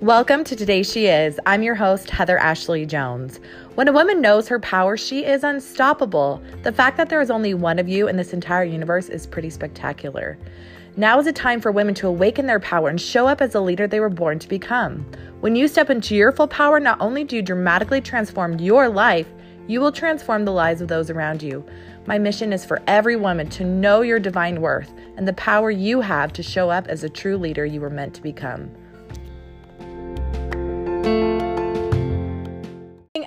Welcome to Today She Is. I'm your host, Heather Ashley Jones. When a woman knows her power, she is unstoppable. The fact that there is only one of you in this entire universe is pretty spectacular. Now is a time for women to awaken their power and show up as the leader they were born to become. When you step into your full power, not only do you dramatically transform your life, you will transform the lives of those around you. My mission is for every woman to know your divine worth and the power you have to show up as a true leader you were meant to become.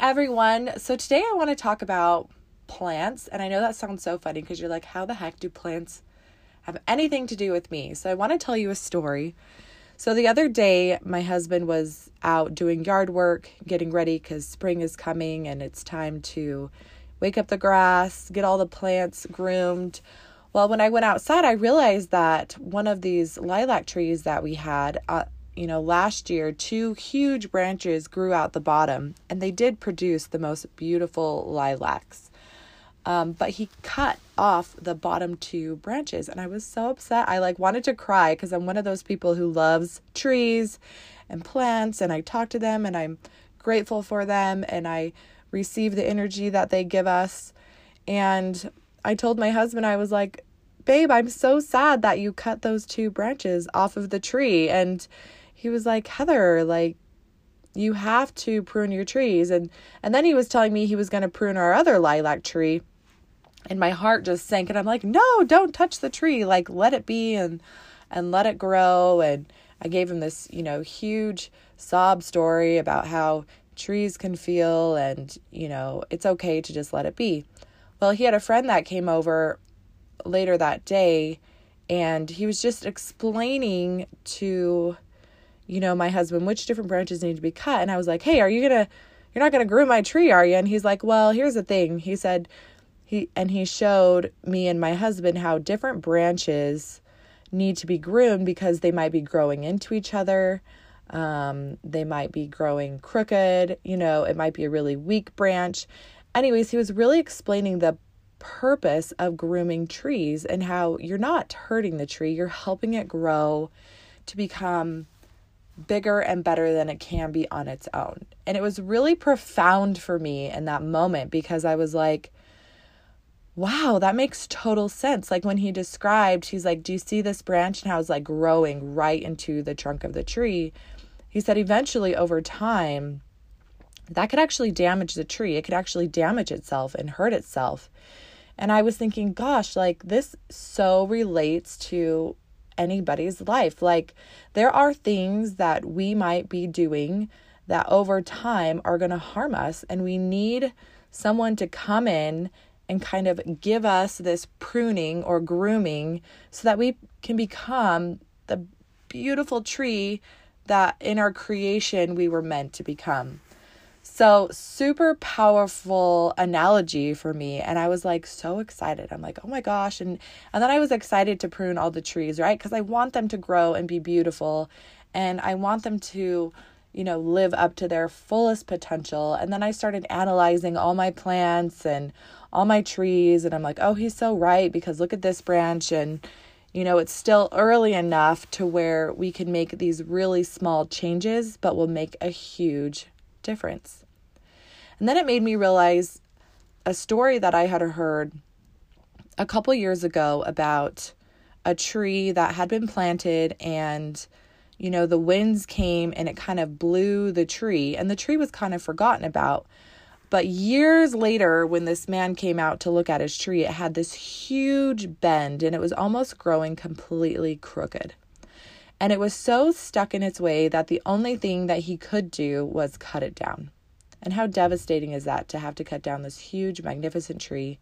Everyone. So today I want to talk about plants, and I know that sounds so funny because you're like, how the heck do plants have anything to do with me? So I want to tell you a story. So the other day, my husband was out doing yard work, getting ready because spring is coming and it's time to wake up the grass, get all the plants groomed. Well, when I went outside, I realized that one of these lilac trees that we had, uh, you know, last year, two huge branches grew out the bottom and they did produce the most beautiful lilacs. Um, but he cut off the bottom two branches and I was so upset. I like wanted to cry because I'm one of those people who loves trees and plants and I talk to them and I'm grateful for them and I receive the energy that they give us. And I told my husband, I was like, babe, I'm so sad that you cut those two branches off of the tree. And he was like, Heather, like, you have to prune your trees. And, and then he was telling me he was going to prune our other lilac tree. And my heart just sank. And I'm like, no, don't touch the tree. Like, let it be and, and let it grow. And I gave him this, you know, huge sob story about how trees can feel and, you know, it's okay to just let it be. Well, he had a friend that came over later that day and he was just explaining to you know, my husband, which different branches need to be cut. And I was like, hey, are you going to, you're not going to groom my tree, are you? And he's like, well, here's the thing. He said, he, and he showed me and my husband how different branches need to be groomed because they might be growing into each other. Um, they might be growing crooked, you know, it might be a really weak branch. Anyways, he was really explaining the purpose of grooming trees and how you're not hurting the tree, you're helping it grow to become bigger and better than it can be on its own. And it was really profound for me in that moment because I was like, wow, that makes total sense. Like when he described, he's like, Do you see this branch and how it's like growing right into the trunk of the tree? He said, eventually over time, that could actually damage the tree. It could actually damage itself and hurt itself. And I was thinking, gosh, like this so relates to anybody's life. Like, there are things that we might be doing that over time are going to harm us, and we need someone to come in and kind of give us this pruning or grooming so that we can become the beautiful tree that in our creation we were meant to become. So, super powerful analogy for me. And I was like so excited. I'm like, oh my gosh. And, and then I was excited to prune all the trees, right? Because I want them to grow and be beautiful. And I want them to, you know, live up to their fullest potential. And then I started analyzing all my plants and all my trees. And I'm like, oh, he's so right because look at this branch. And, you know, it's still early enough to where we can make these really small changes, but will make a huge difference. And then it made me realize a story that I had heard a couple years ago about a tree that had been planted and you know the winds came and it kind of blew the tree. And the tree was kind of forgotten about. But years later when this man came out to look at his tree it had this huge bend and it was almost growing completely crooked. And it was so stuck in its way that the only thing that he could do was cut it down and how devastating is that to have to cut down this huge, magnificent tree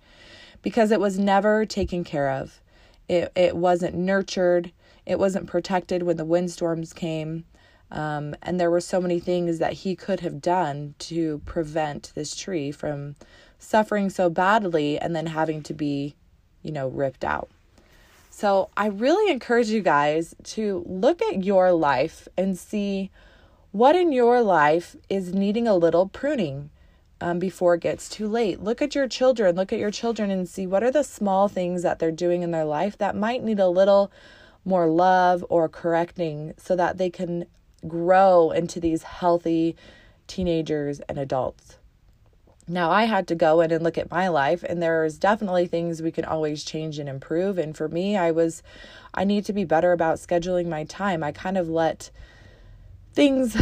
because it was never taken care of. It, it wasn't nurtured, it wasn't protected when the windstorms came. Um, and there were so many things that he could have done to prevent this tree from suffering so badly and then having to be, you know, ripped out. So I really encourage you guys to look at your life and see what in your life is needing a little pruning um, before it gets too late? Look at your children. Look at your children and see what are the small things that they're doing in their life that might need a little more love or correcting so that they can grow into these healthy teenagers and adults. Now, I had to go in and look at my life, and there's definitely things we can always change and improve. And for me, I was, I need to be better about scheduling my time. I kind of let things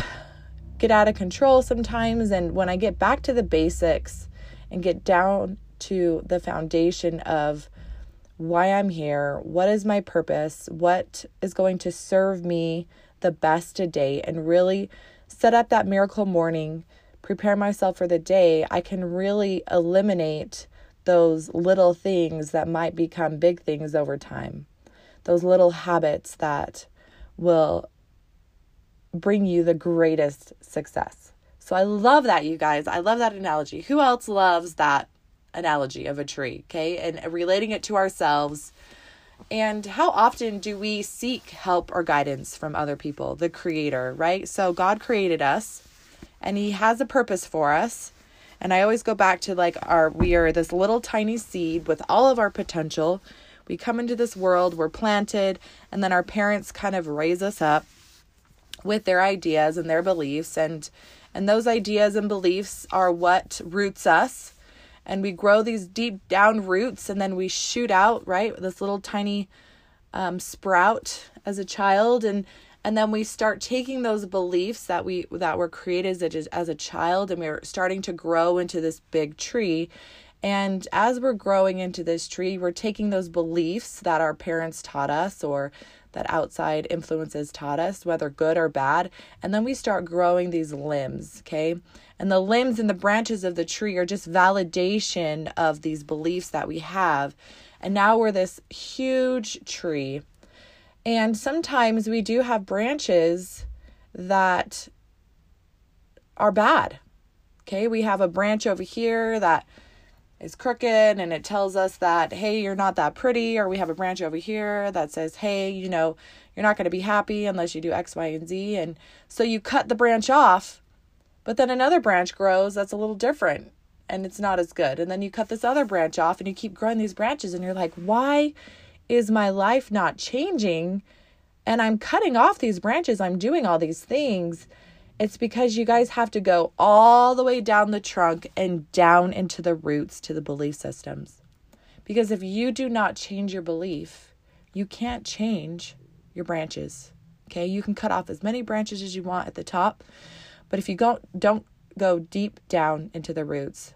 get out of control sometimes. And when I get back to the basics and get down to the foundation of why I'm here, what is my purpose, what is going to serve me the best today, and really set up that miracle morning, prepare myself for the day, I can really eliminate those little things that might become big things over time. Those little habits that will bring you the greatest success. So I love that, you guys. I love that analogy. Who else loves that analogy of a tree? Okay. And relating it to ourselves. And how often do we seek help or guidance from other people, the creator, right? So God created us and he has a purpose for us. And I always go back to like our we are this little tiny seed with all of our potential. We come into this world, we're planted, and then our parents kind of raise us up with their ideas and their beliefs and and those ideas and beliefs are what roots us. And we grow these deep down roots and then we shoot out right this little tiny um, sprout as a child and and then we start taking those beliefs that we that were created as a, as a child and we're starting to grow into this big tree. And as we're growing into this tree we're taking those beliefs that our parents taught us or that outside influences taught us, whether good or bad. And then we start growing these limbs, okay? And the limbs and the branches of the tree are just validation of these beliefs that we have. And now we're this huge tree. And sometimes we do have branches that are bad. Okay, we have a branch over here that is crooked and it tells us that, hey, you're not that pretty, or we have a branch over here that says, hey, you know, you're not going to be happy unless you do X, Y, and Z. And so you cut the branch off, but then another branch grows that's a little different and it's not as good. And then you cut this other branch off and you keep growing these branches and you're like, why is my life not changing? And I'm cutting off these branches, I'm doing all these things it's because you guys have to go all the way down the trunk and down into the roots to the belief systems. Because if you do not change your belief, you can't change your branches. Okay? You can cut off as many branches as you want at the top, but if you don't don't go deep down into the roots,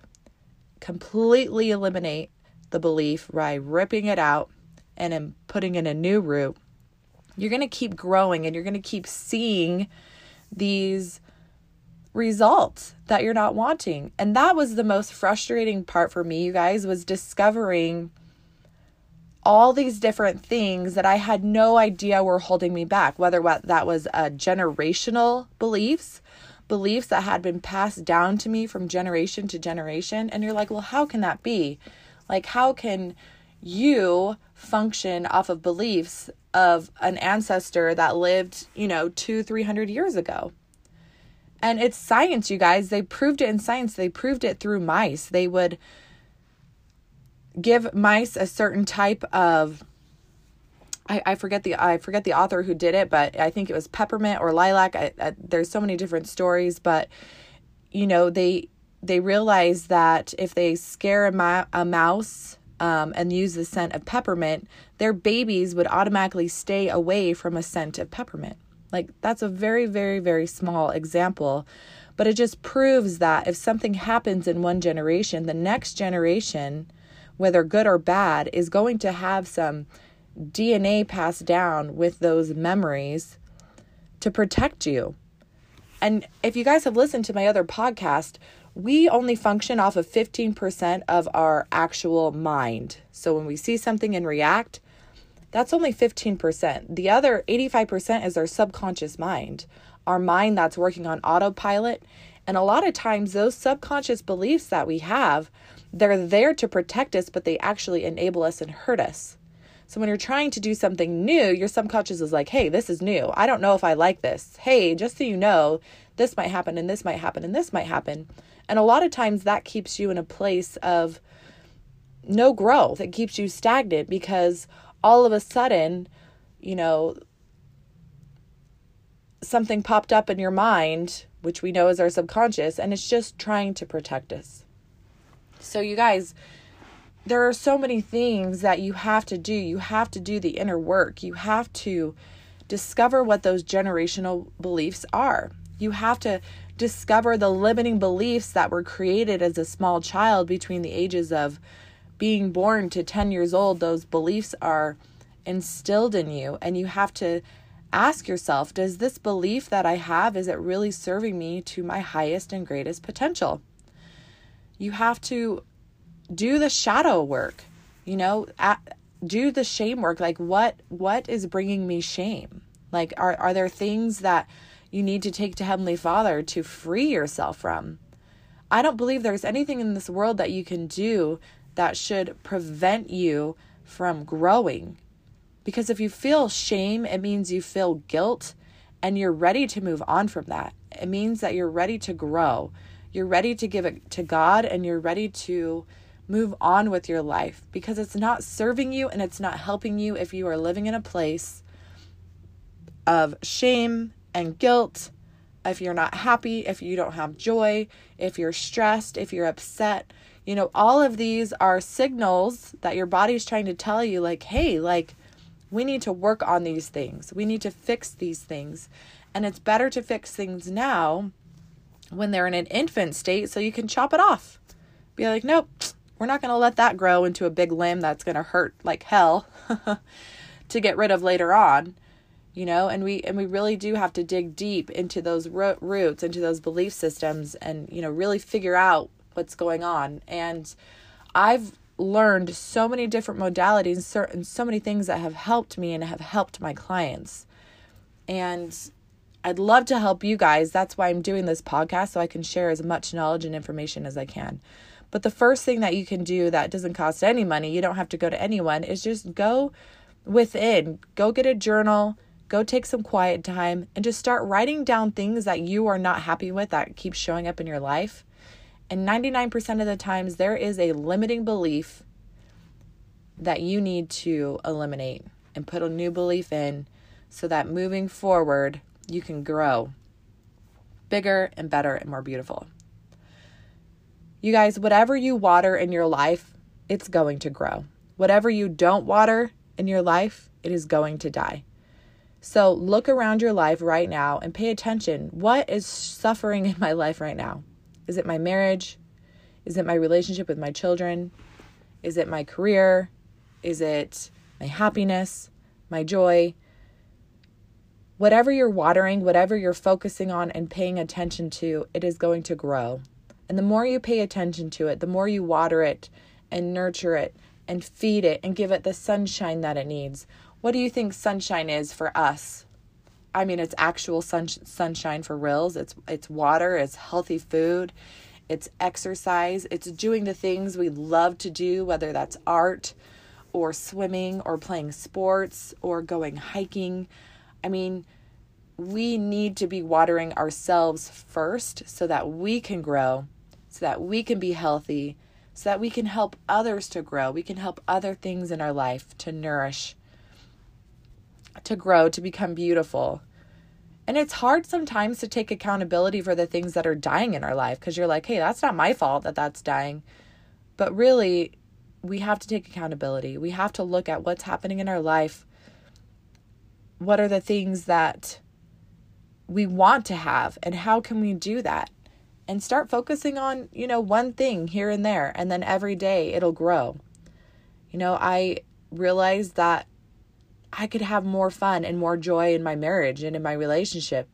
completely eliminate the belief by ripping it out and then putting in a new root, you're going to keep growing and you're going to keep seeing these results that you're not wanting. And that was the most frustrating part for me, you guys, was discovering all these different things that I had no idea were holding me back, whether what that was a generational beliefs, beliefs that had been passed down to me from generation to generation. And you're like, well, how can that be? Like, how can you function off of beliefs of an ancestor that lived, you know, two, three hundred years ago. And it's science, you guys. They proved it in science. They proved it through mice. They would give mice a certain type of I, I forget the I forget the author who did it, but I think it was peppermint or lilac. I, I, there's so many different stories, but you know they they realize that if they scare a, a mouse um, and use the scent of peppermint, their babies would automatically stay away from a scent of peppermint. Like, that's a very, very, very small example, but it just proves that if something happens in one generation, the next generation, whether good or bad, is going to have some DNA passed down with those memories to protect you. And if you guys have listened to my other podcast, we only function off of 15% of our actual mind. So when we see something and react, that's only 15%. The other 85% is our subconscious mind, our mind that's working on autopilot. And a lot of times, those subconscious beliefs that we have, they're there to protect us, but they actually enable us and hurt us. So when you're trying to do something new, your subconscious is like, hey, this is new. I don't know if I like this. Hey, just so you know, this might happen and this might happen and this might happen. And a lot of times that keeps you in a place of no growth. It keeps you stagnant because all of a sudden, you know, something popped up in your mind, which we know is our subconscious, and it's just trying to protect us. So, you guys, there are so many things that you have to do. You have to do the inner work. You have to discover what those generational beliefs are. You have to discover the limiting beliefs that were created as a small child between the ages of being born to 10 years old. Those beliefs are instilled in you, and you have to ask yourself does this belief that I have is it really serving me to my highest and greatest potential? You have to do the shadow work. You know, at, do the shame work. Like what what is bringing me shame? Like are are there things that you need to take to Heavenly Father to free yourself from? I don't believe there's anything in this world that you can do that should prevent you from growing because if you feel shame, it means you feel guilt and you're ready to move on from that. It means that you're ready to grow. You're ready to give it to God and you're ready to move on with your life because it's not serving you and it's not helping you if you are living in a place of shame and guilt, if you're not happy, if you don't have joy, if you're stressed, if you're upset. You know, all of these are signals that your body's trying to tell you, like, hey, like, we need to work on these things. We need to fix these things. And it's better to fix things now when they're in an infant state so you can chop it off. Be like, nope, we're not going to let that grow into a big limb that's going to hurt like hell to get rid of later on. You know, and we and we really do have to dig deep into those ro- roots, into those belief systems and you know, really figure out what's going on. And I've learned so many different modalities and so many things that have helped me and have helped my clients. And I'd love to help you guys. That's why I'm doing this podcast so I can share as much knowledge and information as I can. But the first thing that you can do that doesn't cost any money, you don't have to go to anyone, is just go within. Go get a journal, go take some quiet time, and just start writing down things that you are not happy with that keep showing up in your life and 99% of the times, there is a limiting belief that you need to eliminate and put a new belief in so that moving forward, you can grow bigger and better and more beautiful. You guys, whatever you water in your life, it's going to grow. Whatever you don't water in your life, it is going to die. So look around your life right now and pay attention. What is suffering in my life right now? Is it my marriage? Is it my relationship with my children? Is it my career? Is it my happiness, my joy? Whatever you're watering, whatever you're focusing on and paying attention to, it is going to grow. And the more you pay attention to it, the more you water it and nurture it and feed it and give it the sunshine that it needs. What do you think sunshine is for us? I mean, it's actual sun, sunshine for reals. It's it's water, it's healthy food, it's exercise, it's doing the things we love to do, whether that's art or swimming or playing sports or going hiking. I mean, we need to be watering ourselves first so that we can grow, so that we can be healthy, so that we can help others to grow. We can help other things in our life to nourish to grow, to become beautiful. And it's hard sometimes to take accountability for the things that are dying in our life because you're like, hey, that's not my fault that that's dying. But really, we have to take accountability. We have to look at what's happening in our life. What are the things that we want to have and how can we do that? And start focusing on, you know, one thing here and there and then every day it'll grow. You know, I realized that I could have more fun and more joy in my marriage and in my relationship.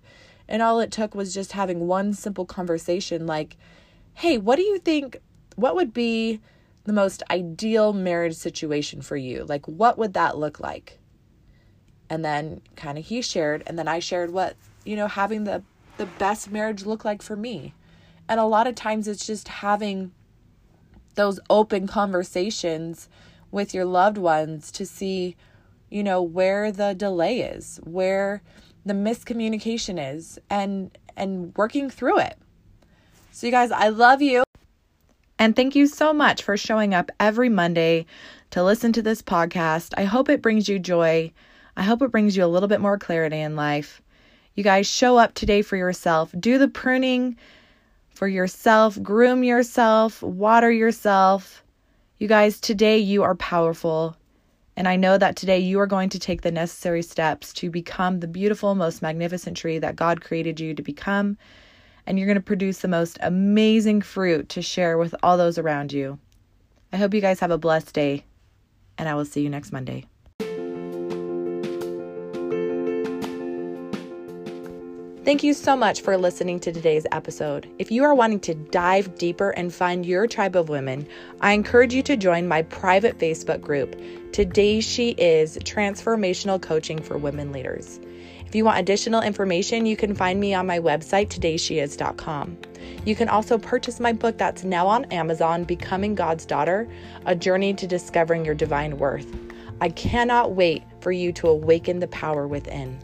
And all it took was just having one simple conversation like, hey, what do you think? What would be the most ideal marriage situation for you? Like, what would that look like? And then kind of he shared, and then I shared what, you know, having the, the best marriage look like for me. And a lot of times it's just having those open conversations with your loved ones to see you know, where the delay is, where the miscommunication is and and working through it. So you guys, I love you. And thank you so much for showing up every Monday to listen to this podcast. I hope it brings you joy. I hope it brings you a little bit more clarity in life. You guys show up today for yourself. Do the pruning for yourself, groom yourself, water yourself. You guys, today you are powerful. And I know that today you are going to take the necessary steps to become the beautiful, most magnificent tree that God created you to become. And you're going to produce the most amazing fruit to share with all those around you. I hope you guys have a blessed day, and I will see you next Monday. Thank you so much for listening to today's episode. If you are wanting to dive deeper and find your tribe of women, I encourage you to join my private Facebook group, Today She Is Transformational Coaching for Women Leaders. If you want additional information, you can find me on my website, todaySheIs.com. You can also purchase my book that's now on Amazon, Becoming God's Daughter A Journey to Discovering Your Divine Worth. I cannot wait for you to awaken the power within.